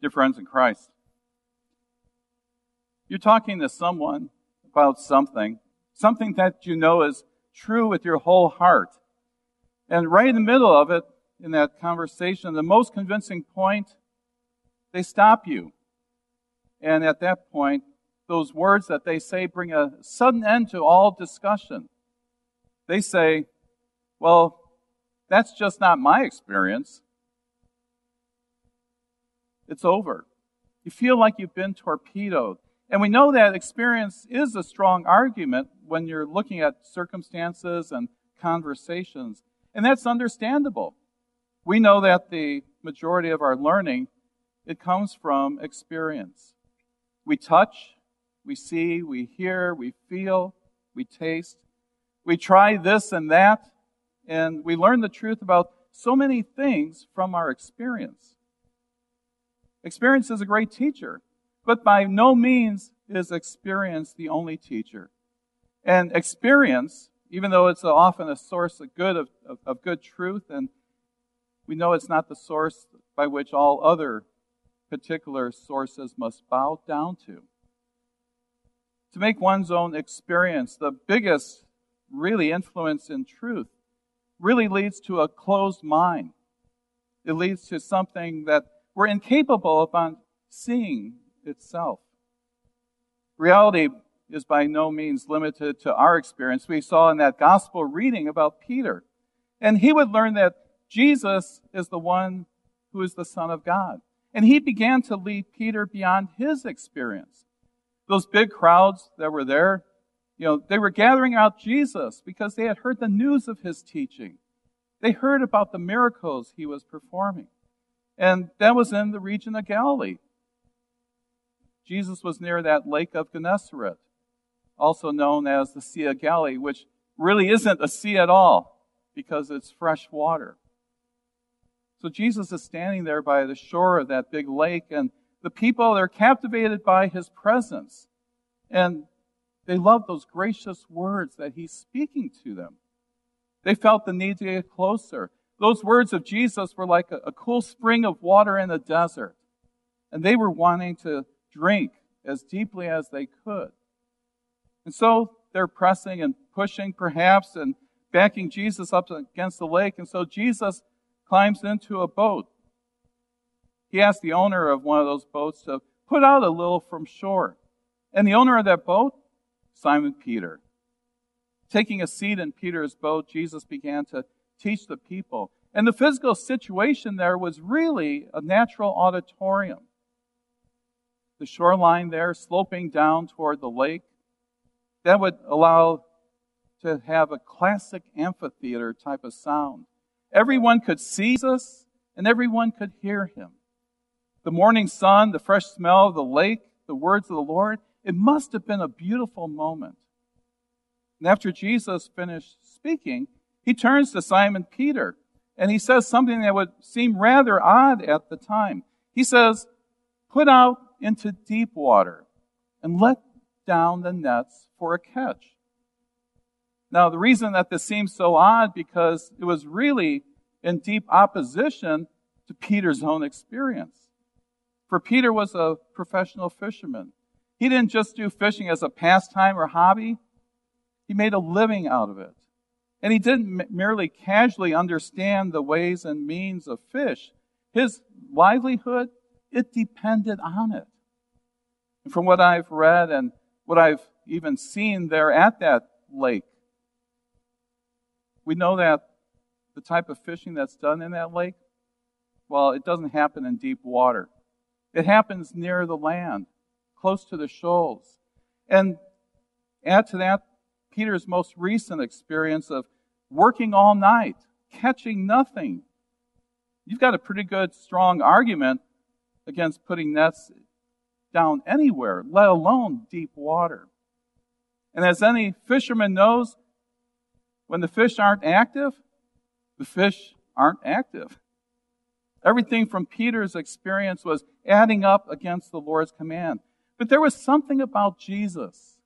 Dear friends in Christ, you're talking to someone about something, something that you know is true with your whole heart. And right in the middle of it, in that conversation, the most convincing point, they stop you. And at that point, those words that they say bring a sudden end to all discussion. They say, well, that's just not my experience it's over. You feel like you've been torpedoed. And we know that experience is a strong argument when you're looking at circumstances and conversations. And that's understandable. We know that the majority of our learning, it comes from experience. We touch, we see, we hear, we feel, we taste. We try this and that, and we learn the truth about so many things from our experience. Experience is a great teacher, but by no means is experience the only teacher. And experience, even though it's often a source of good, of, of, of good truth, and we know it's not the source by which all other particular sources must bow down to. To make one's own experience the biggest, really, influence in truth really leads to a closed mind. It leads to something that we're incapable of seeing itself. Reality is by no means limited to our experience. We saw in that gospel reading about Peter. And he would learn that Jesus is the one who is the Son of God. And he began to lead Peter beyond his experience. Those big crowds that were there, you know, they were gathering out Jesus because they had heard the news of his teaching. They heard about the miracles he was performing. And that was in the region of Galilee. Jesus was near that lake of Gennesaret, also known as the Sea of Galilee, which really isn't a sea at all because it's fresh water. So Jesus is standing there by the shore of that big lake, and the people are captivated by his presence. And they love those gracious words that he's speaking to them. They felt the need to get closer. Those words of Jesus were like a, a cool spring of water in the desert. And they were wanting to drink as deeply as they could. And so they're pressing and pushing perhaps and backing Jesus up against the lake. And so Jesus climbs into a boat. He asked the owner of one of those boats to put out a little from shore. And the owner of that boat, Simon Peter. Taking a seat in Peter's boat, Jesus began to teach the people. And the physical situation there was really a natural auditorium. The shoreline there sloping down toward the lake, that would allow to have a classic amphitheater type of sound. Everyone could see us and everyone could hear him. The morning sun, the fresh smell of the lake, the words of the Lord, it must have been a beautiful moment. And after Jesus finished speaking, he turns to Simon Peter and he says something that would seem rather odd at the time. He says, Put out into deep water and let down the nets for a catch. Now, the reason that this seems so odd because it was really in deep opposition to Peter's own experience. For Peter was a professional fisherman. He didn't just do fishing as a pastime or hobby. He made a living out of it. And he didn't merely casually understand the ways and means of fish. His livelihood, it depended on it. And from what I've read and what I've even seen there at that lake, we know that the type of fishing that's done in that lake, well, it doesn't happen in deep water. It happens near the land, close to the shoals. And add to that Peter's most recent experience of working all night, catching nothing. You've got a pretty good, strong argument against putting nets down anywhere, let alone deep water. And as any fisherman knows, when the fish aren't active, the fish aren't active. Everything from Peter's experience was adding up against the Lord's command. But there was something about Jesus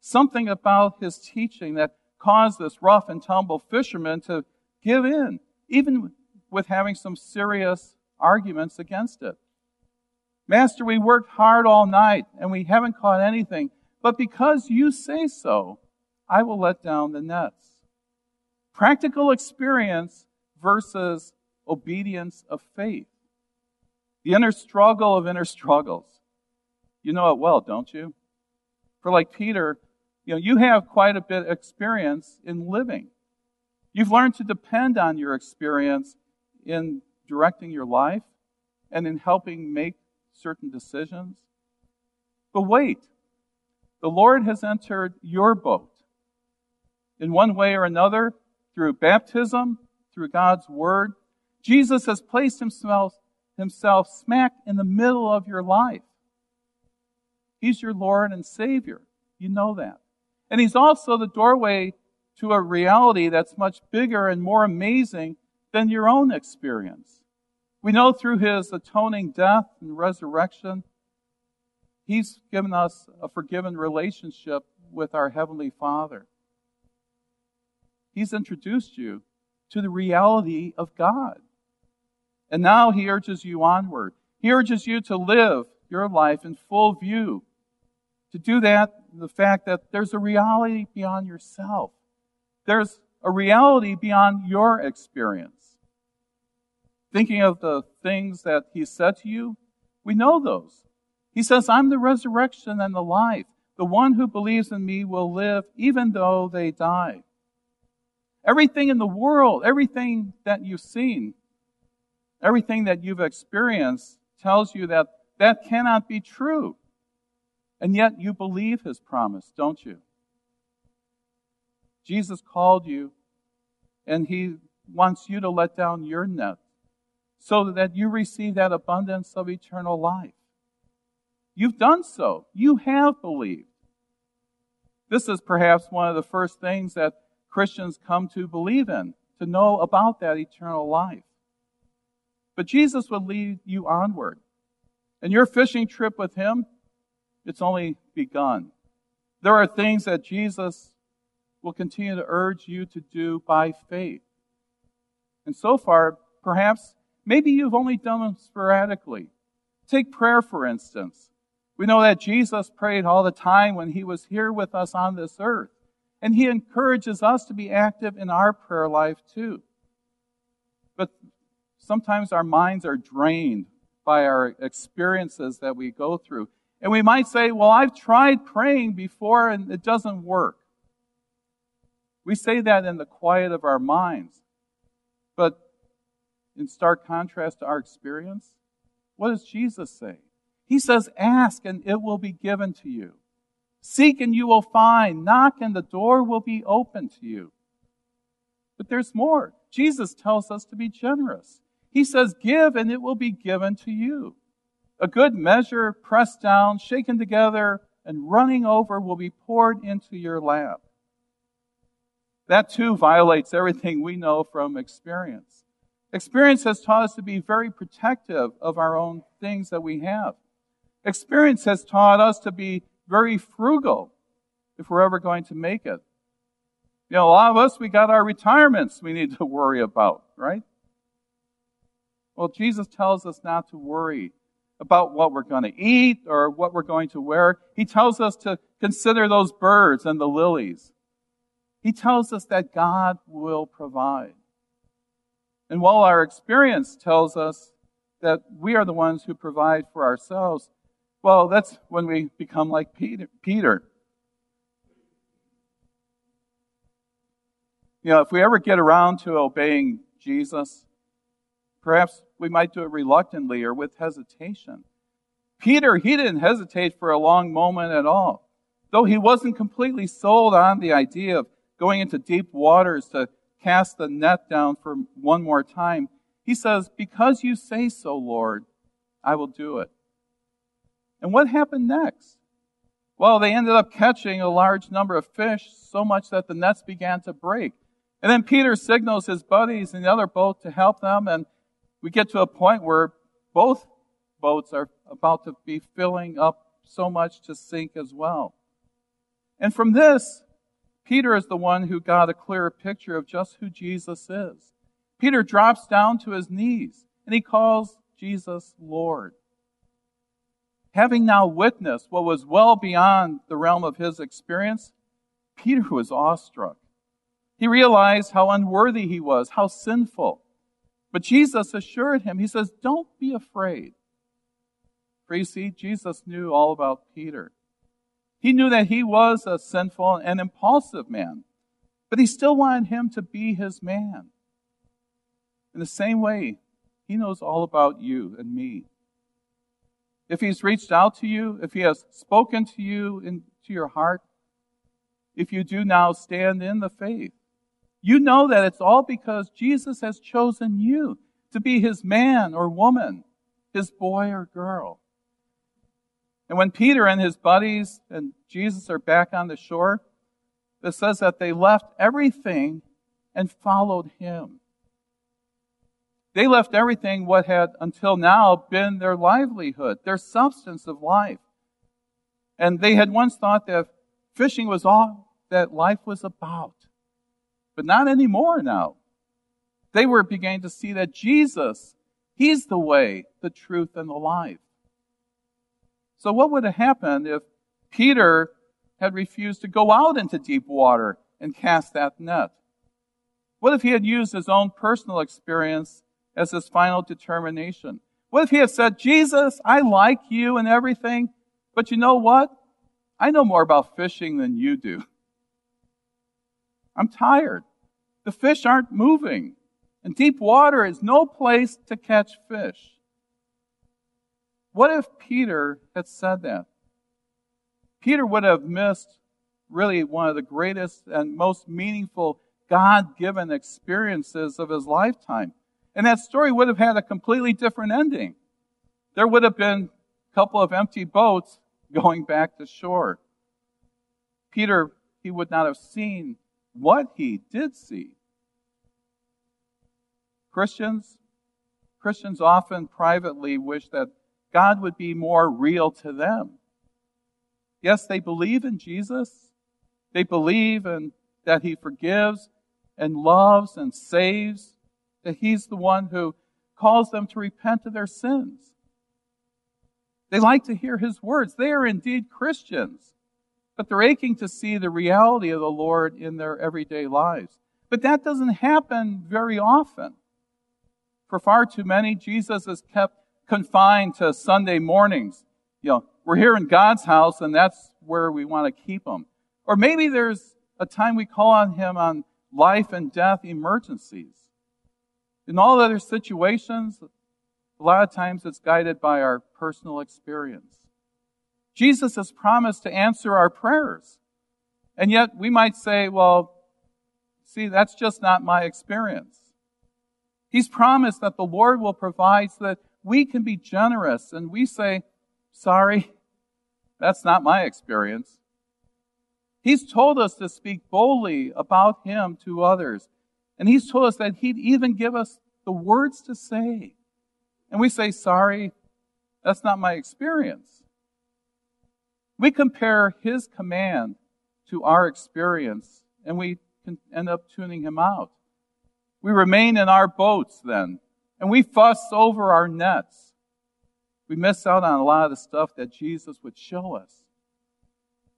something about his teaching that caused this rough and tumble fisherman to give in, even with having some serious arguments against it. Master, we worked hard all night and we haven't caught anything, but because you say so, I will let down the nets. Practical experience versus obedience of faith. The inner struggle of inner struggles. You know it well, don't you? For like Peter, you know, you have quite a bit of experience in living. You've learned to depend on your experience in directing your life and in helping make certain decisions. But wait, the Lord has entered your boat. In one way or another, through baptism, through God's Word, Jesus has placed himself, himself smack in the middle of your life. He's your Lord and Savior. You know that. And He's also the doorway to a reality that's much bigger and more amazing than your own experience. We know through His atoning death and resurrection, He's given us a forgiven relationship with our Heavenly Father. He's introduced you to the reality of God. And now He urges you onward. He urges you to live your life in full view to do that, the fact that there's a reality beyond yourself. There's a reality beyond your experience. Thinking of the things that he said to you, we know those. He says, I'm the resurrection and the life. The one who believes in me will live even though they die. Everything in the world, everything that you've seen, everything that you've experienced tells you that that cannot be true. And yet you believe his promise, don't you? Jesus called you and he wants you to let down your net so that you receive that abundance of eternal life. You've done so. You have believed. This is perhaps one of the first things that Christians come to believe in, to know about that eternal life. But Jesus would lead you onward. And your fishing trip with him it's only begun. There are things that Jesus will continue to urge you to do by faith. And so far, perhaps, maybe you've only done them sporadically. Take prayer, for instance. We know that Jesus prayed all the time when he was here with us on this earth. And he encourages us to be active in our prayer life too. But sometimes our minds are drained by our experiences that we go through. And we might say, well, I've tried praying before and it doesn't work. We say that in the quiet of our minds. But in stark contrast to our experience, what does Jesus say? He says, ask and it will be given to you. Seek and you will find. Knock and the door will be open to you. But there's more. Jesus tells us to be generous. He says, give and it will be given to you. A good measure, pressed down, shaken together, and running over will be poured into your lap. That too violates everything we know from experience. Experience has taught us to be very protective of our own things that we have. Experience has taught us to be very frugal if we're ever going to make it. You know, a lot of us, we got our retirements we need to worry about, right? Well, Jesus tells us not to worry about what we're going to eat or what we're going to wear. He tells us to consider those birds and the lilies. He tells us that God will provide. And while our experience tells us that we are the ones who provide for ourselves, well, that's when we become like Peter. Peter. You know, if we ever get around to obeying Jesus, Perhaps we might do it reluctantly or with hesitation. Peter, he didn't hesitate for a long moment at all. Though he wasn't completely sold on the idea of going into deep waters to cast the net down for one more time, he says, Because you say so, Lord, I will do it. And what happened next? Well, they ended up catching a large number of fish, so much that the nets began to break. And then Peter signals his buddies in the other boat to help them, and we get to a point where both boats are about to be filling up so much to sink as well. And from this, Peter is the one who got a clearer picture of just who Jesus is. Peter drops down to his knees and he calls Jesus Lord. having now witnessed what was well beyond the realm of his experience, Peter was awestruck. He realized how unworthy he was, how sinful. But Jesus assured him, He says, Don't be afraid. For you see, Jesus knew all about Peter. He knew that he was a sinful and impulsive man, but he still wanted him to be his man. In the same way, he knows all about you and me. If he's reached out to you, if he has spoken to you into your heart, if you do now stand in the faith, you know that it's all because Jesus has chosen you to be his man or woman, his boy or girl. And when Peter and his buddies and Jesus are back on the shore, it says that they left everything and followed him. They left everything what had until now been their livelihood, their substance of life. And they had once thought that fishing was all that life was about. But not anymore now. They were beginning to see that Jesus, He's the way, the truth, and the life. So what would have happened if Peter had refused to go out into deep water and cast that net? What if he had used his own personal experience as his final determination? What if he had said, Jesus, I like you and everything, but you know what? I know more about fishing than you do. I'm tired. The fish aren't moving. And deep water is no place to catch fish. What if Peter had said that? Peter would have missed really one of the greatest and most meaningful God given experiences of his lifetime. And that story would have had a completely different ending. There would have been a couple of empty boats going back to shore. Peter, he would not have seen what he did see. Christians, Christians often privately wish that God would be more real to them. Yes, they believe in Jesus. They believe in that he forgives and loves and saves, that he's the one who calls them to repent of their sins. They like to hear his words. They are indeed Christians, but they're aching to see the reality of the Lord in their everyday lives. But that doesn't happen very often. For far too many, Jesus is kept confined to Sunday mornings. You know, we're here in God's house and that's where we want to keep him. Or maybe there's a time we call on him on life and death emergencies. In all other situations, a lot of times it's guided by our personal experience. Jesus has promised to answer our prayers. And yet we might say, well, see, that's just not my experience. He's promised that the Lord will provide so that we can be generous. And we say, sorry, that's not my experience. He's told us to speak boldly about Him to others. And He's told us that He'd even give us the words to say. And we say, sorry, that's not my experience. We compare His command to our experience and we end up tuning Him out. We remain in our boats then, and we fuss over our nets. We miss out on a lot of the stuff that Jesus would show us.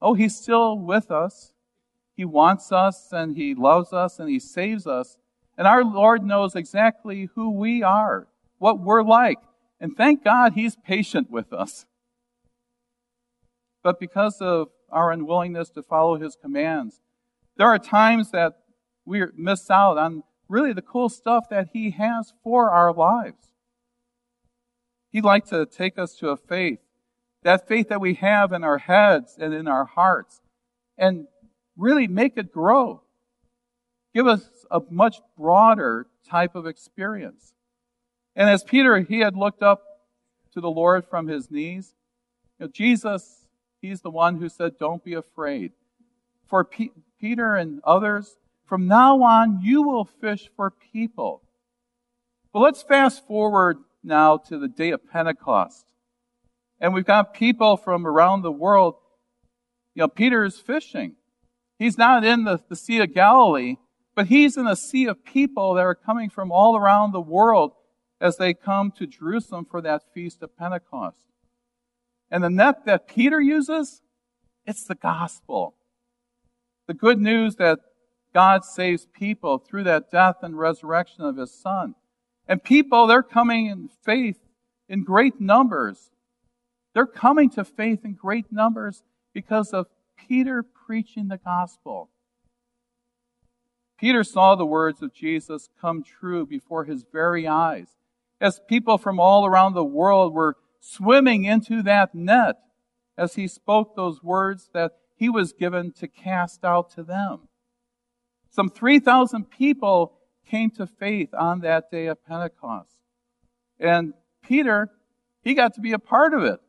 Oh, He's still with us. He wants us and He loves us and He saves us. And our Lord knows exactly who we are, what we're like. And thank God He's patient with us. But because of our unwillingness to follow His commands, there are times that we miss out on really the cool stuff that He has for our lives. He'd like to take us to a faith, that faith that we have in our heads and in our hearts, and really make it grow. Give us a much broader type of experience. And as Peter, he had looked up to the Lord from his knees, you know, Jesus, he's the one who said, Don't be afraid. For P- Peter and others, from now on, you will fish for people. But let's fast forward now to the day of Pentecost. And we've got people from around the world. You know, Peter is fishing. He's not in the, the Sea of Galilee, but he's in a sea of people that are coming from all around the world as they come to Jerusalem for that feast of Pentecost. And the net that Peter uses, it's the gospel. The good news that God saves people through that death and resurrection of his son. And people, they're coming in faith in great numbers. They're coming to faith in great numbers because of Peter preaching the gospel. Peter saw the words of Jesus come true before his very eyes as people from all around the world were swimming into that net as he spoke those words that he was given to cast out to them. Some 3,000 people came to faith on that day of Pentecost. And Peter, he got to be a part of it.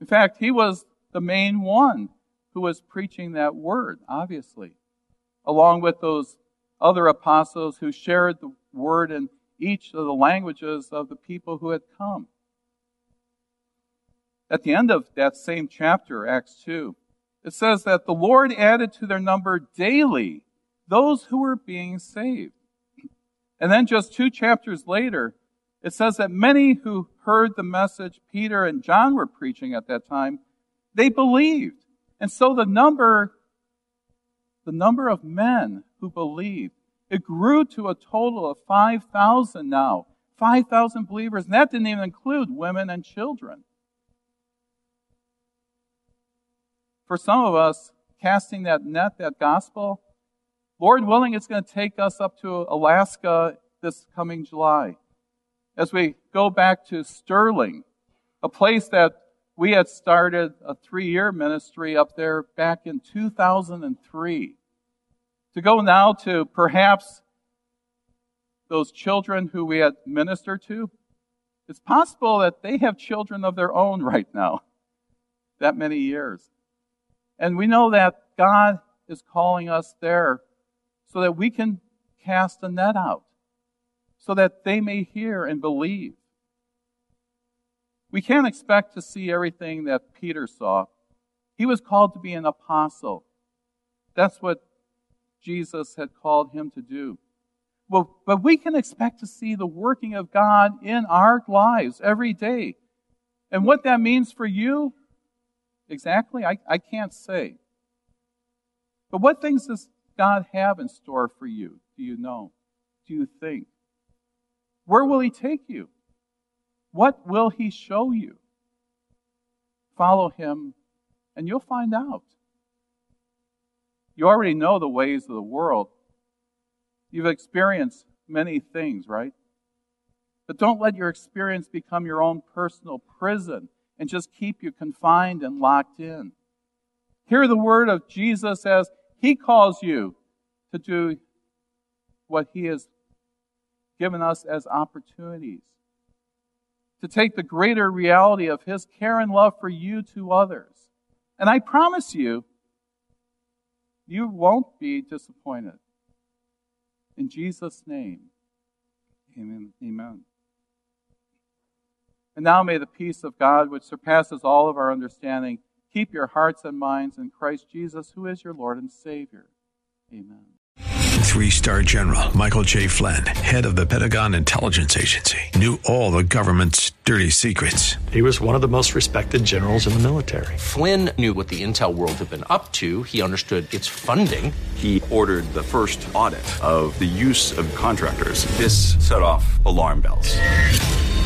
In fact, he was the main one who was preaching that word, obviously, along with those other apostles who shared the word in each of the languages of the people who had come. At the end of that same chapter, Acts 2, it says that the Lord added to their number daily those who were being saved. And then just two chapters later, it says that many who heard the message Peter and John were preaching at that time, they believed. And so the number, the number of men who believed, it grew to a total of 5,000 now. 5,000 believers. And that didn't even include women and children. For some of us, casting that net, that gospel, Lord willing, it's going to take us up to Alaska this coming July. As we go back to Sterling, a place that we had started a three year ministry up there back in 2003. To go now to perhaps those children who we had ministered to, it's possible that they have children of their own right now, that many years. And we know that God is calling us there so that we can cast a net out, so that they may hear and believe. We can't expect to see everything that Peter saw. He was called to be an apostle. That's what Jesus had called him to do. Well, but we can expect to see the working of God in our lives every day. And what that means for you, exactly, I, I can't say. But what things does God have in store for you? Do you know? Do you think? Where will He take you? What will He show you? Follow Him, and you'll find out. You already know the ways of the world. You've experienced many things, right? But don't let your experience become your own personal prison and just keep you confined and locked in. Hear the word of Jesus as he calls you to do what He has given us as opportunities. To take the greater reality of His care and love for you to others. And I promise you, you won't be disappointed. In Jesus' name, amen. amen. And now may the peace of God, which surpasses all of our understanding, Keep your hearts and minds in Christ Jesus, who is your Lord and Savior. Amen. Three star general Michael J. Flynn, head of the Pentagon Intelligence Agency, knew all the government's dirty secrets. He was one of the most respected generals in the military. Flynn knew what the intel world had been up to, he understood its funding. He ordered the first audit of the use of contractors. This set off alarm bells.